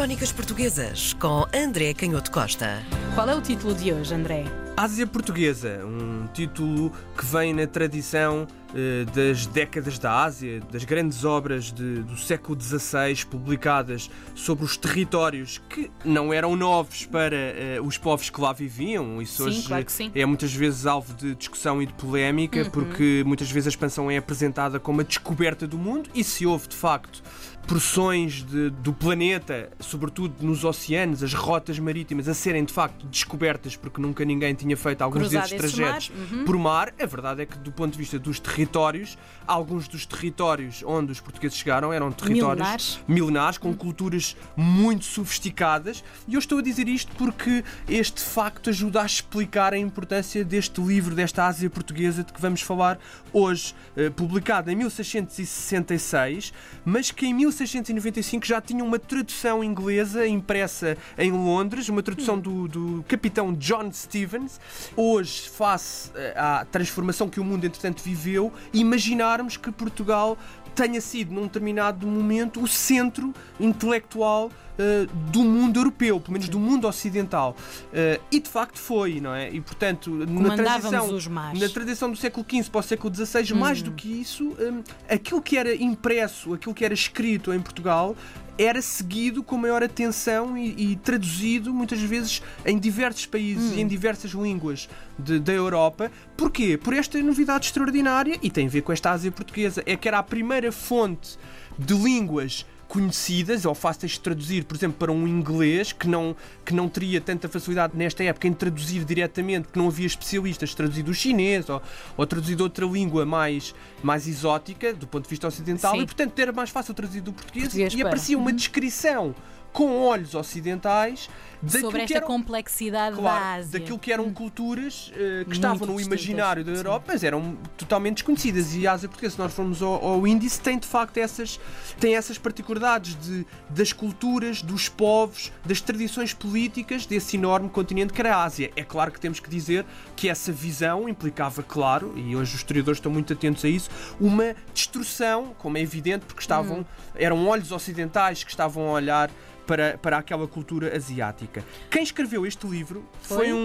Crónicas Portuguesas com André Canhoto Costa. Qual é o título de hoje, André? Ásia Portuguesa, um título que vem na tradição eh, das décadas da Ásia, das grandes obras de, do século XVI publicadas sobre os territórios que não eram novos para eh, os povos que lá viviam. Isso Sim, hoje claro é muitas vezes alvo de discussão e de polémica, Uhum. porque muitas vezes a expansão é apresentada como a descoberta do mundo e se houve de facto porções de- do planeta, sobretudo nos oceanos, as rotas marítimas a serem de facto descobertas porque nunca ninguém tinha feito alguns Cruzado desses esses trajetos uhum. por mar. A verdade é que, do ponto de vista dos territórios, alguns dos territórios onde os portugueses chegaram eram territórios Milenares. milenares, com culturas muito sofisticadas. E eu estou a dizer isto porque este facto ajuda a explicar a importância deste livro, desta Ásia Portuguesa, de que vamos falar hoje, eh, publicado em 1666, mas que em 1695 já tinha uma tradução inglesa impressa em Londres, uma tradução do, do capitão John Stevens. Hoje, face eh, à transformação que o mundo, entretanto, viveu, imaginarmos que Portugal tenha sido, num determinado momento, o centro intelectual eh, do mundo europeu, pelo menos do mundo ocidental. Eh, e de facto foi, não é? E portanto, na transição, na tradição do século XV para o século XVI, mais do que isso, hum, aquilo que era impresso, aquilo que era escrito em Portugal, era seguido com maior atenção e, e traduzido muitas vezes em diversos países e em diversas línguas de- da Europa. Porquê? Por esta novidade extraordinária e tem a ver com esta Ásia portuguesa. É que era a primeira fonte de línguas conhecidas ou fáceis de traduzir, por exemplo, para um inglês que não, que não teria tanta facilidade nesta época em traduzir diretamente, que não havia especialistas traduzir do chinês ou, ou traduzir de outra língua mais, mais exótica do ponto de vista ocidental Sim. e, portanto, era mais fácil traduzir do português, Português e para. aparecia uma descrição com olhos ocidentais daquilo Sobre que esta eram- complexidade da Claro, Ásia. daquilo que eram culturas eh, que Muito estavam no imaginário da sim. Europa, mas eram totalmente desconhecidas. E a Ásia Portuguesa, se nós formos ao, ao índice, tem de facto essas, tem essas particularidades de, das culturas, dos povos, das tradições políticas desse enorme continente que era a Ásia. É claro que temos que dizer que essa visão implicava, claro, e hoje os historiadores estão muito atentos a isso, uma destrução, como é evidente, porque estavam, Hum. eram olhos ocidentais que estavam a olhar para, para aquela cultura asiática. Quem escreveu este livro foi, Foi? um-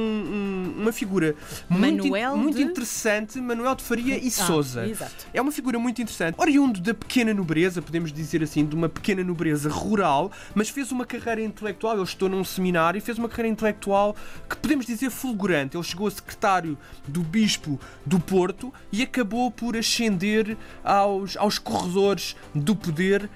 um- uma figura muito, Manuel muito de- interessante, Manuel de Faria e Ah, Souza. exato. É uma figura muito interessante, oriundo da pequena nobreza, podemos dizer assim, de uma pequena nobreza rural, mas fez uma carreira intelectual. Ele estudou num seminário e fez uma carreira intelectual que podemos dizer fulgurante. Ele chegou a secretário do Bispo do Porto e acabou por ascender aos, aos corredores do poder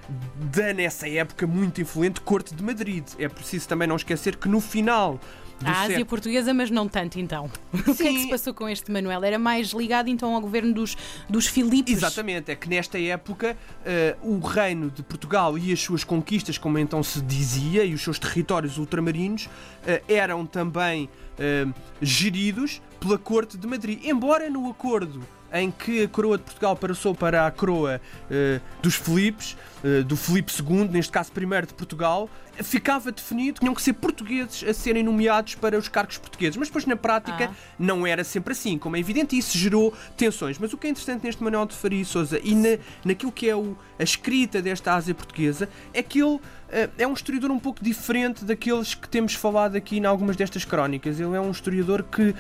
da, nessa época, muito influente Corte de Madrid. É preciso também não esquecer que no final. A Ásia portuguesa, mas não tanto então. O que é que Sim. se passou com este Manuel? Era mais ligado então ao governo dos, dos Filipos? Exatamente, é que nesta época eh, o reino de Portugal e as suas conquistas, como então se dizia, e os seus territórios ultramarinos eh, eram também eh, geridos pela Corte de Madrid. Embora no acordo em que a coroa de Portugal passou para a coroa eh, dos Filipes, eh, do Filipe II, neste caso primeiro de Portugal, ficava definido que tinham que ser portugueses a serem nomeados para os cargos portugueses. Mas depois na prática Ah. não era sempre assim, como é evidente, e isso gerou tensões. Mas o que é interessante neste Manuel de Faria e Souza e na, naquilo que é o- a escrita desta Ásia portuguesa é que ele eh, é um historiador um pouco diferente daqueles que temos falado aqui em algumas destas crónicas. Ele é um historiador que,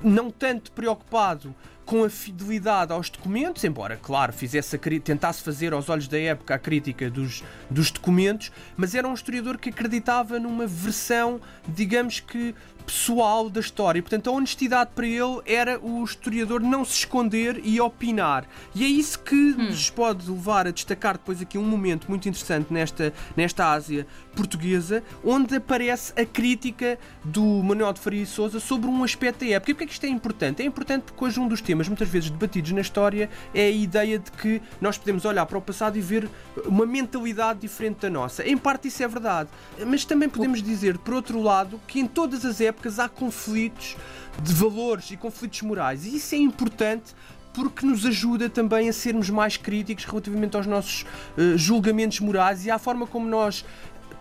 não tanto preocupado com a fidelidade aos documentos, embora, claro, fizesse tentasse fazer aos olhos da época a crítica dos, dos documentos, mas era um historiador que acreditava numa versão, digamos que pessoal da história. E, portanto, a honestidade para ele era o historiador não se esconder e opinar. E é isso que nos pode levar a destacar depois aqui um momento muito interessante nesta, nesta Ásia portuguesa, onde aparece a crítica do Manuel de Faria e Souza sobre um aspecto da época. E porquê é que isto é importante? É importante porque hoje um dos temas muitas vezes debatidos na história é a ideia de que nós podemos olhar para o passado e ver uma mentalidade diferente da nossa. Em parte isso é verdade, mas também podemos dizer, por outro lado, que em todas as épocas há conflitos de valores e conflitos morais. E isso é importante porque nos ajuda também a sermos mais críticos relativamente aos nossos eh, julgamentos morais e à forma como nós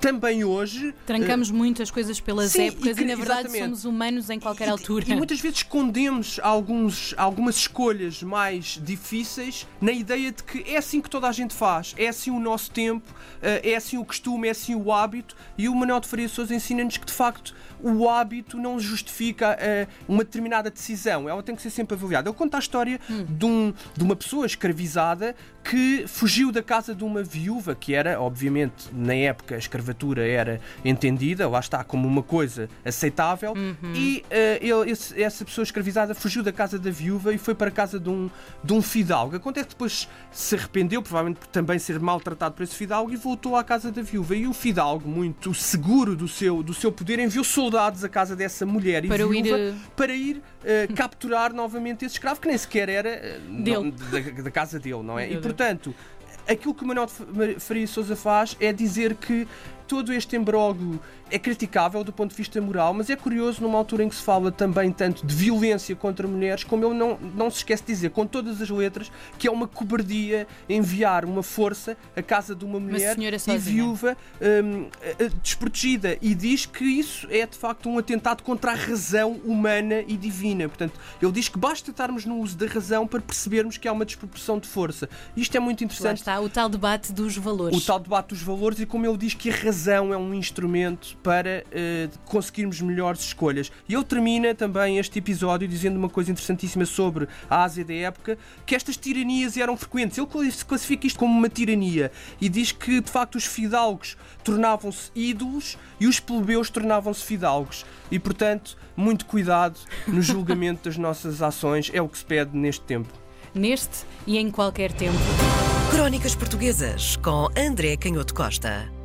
também hoje. Trancamos uh, muitas coisas pelas sim, épocas e, e, na verdade exatamente. somos humanos em qualquer e, altura. E muitas vezes escondemos alguns, algumas escolhas mais difíceis na ideia de que é assim que toda a gente faz, é assim o nosso tempo, uh, é assim o costume, é assim o hábito. E o Manuel de Faria Souza ensina-nos que de facto o hábito não justifica uh, uma determinada decisão, ela tem que ser sempre avaliada. Ele conta a história hum. de, um, de uma pessoa escravizada que fugiu da casa de uma viúva, que era, obviamente, na época a escravatura era entendida, lá está, como uma coisa aceitável, uhum. e uh, ele, esse, essa pessoa escravizada fugiu da casa da viúva e foi para a casa de um, de um fidalgo. Acontece que depois se arrependeu, provavelmente por também ser maltratado por esse fidalgo, e voltou à casa da viúva. E o fidalgo, muito seguro do seu, do seu poder, enviou soldados à casa dessa mulher e para viúva ir, uh... para ir uh, capturar novamente esse escravo, que nem sequer era dele. da, da, casa dele, não é? e portanto, aquilo que o Manuel Faria Souza faz é dizer que todo este embróglio é criticável do ponto de vista moral, mas é curioso numa altura em que se fala também tanto de violência contra mulheres, como ele não, não se esquece de dizer com todas as letras que é uma cobardia enviar uma força à casa de uma mulher uma e viúva um, desprotegida e diz que isso é de facto um atentado contra a razão humana e divina. Portanto, ele diz que basta estarmos no uso da razão para percebermos que há uma desproporção de força. Isto é muito interessante. Lá está o tal debate dos valores. O tal debate dos valores e como ele diz que a razão razão é um instrumento para uh, conseguirmos melhores escolhas. E ele termina também este episódio dizendo uma coisa interessantíssima sobre a Ásia da época, que estas tiranias eram frequentes. Ele classifica isto como uma tirania e diz que, de facto, os fidalgos tornavam-se ídolos e os plebeus tornavam-se fidalgos. E, portanto, muito cuidado no julgamento das nossas ações, é o que se pede neste tempo. Neste e em qualquer tempo. Crónicas Portuguesas com André Canhoto Costa.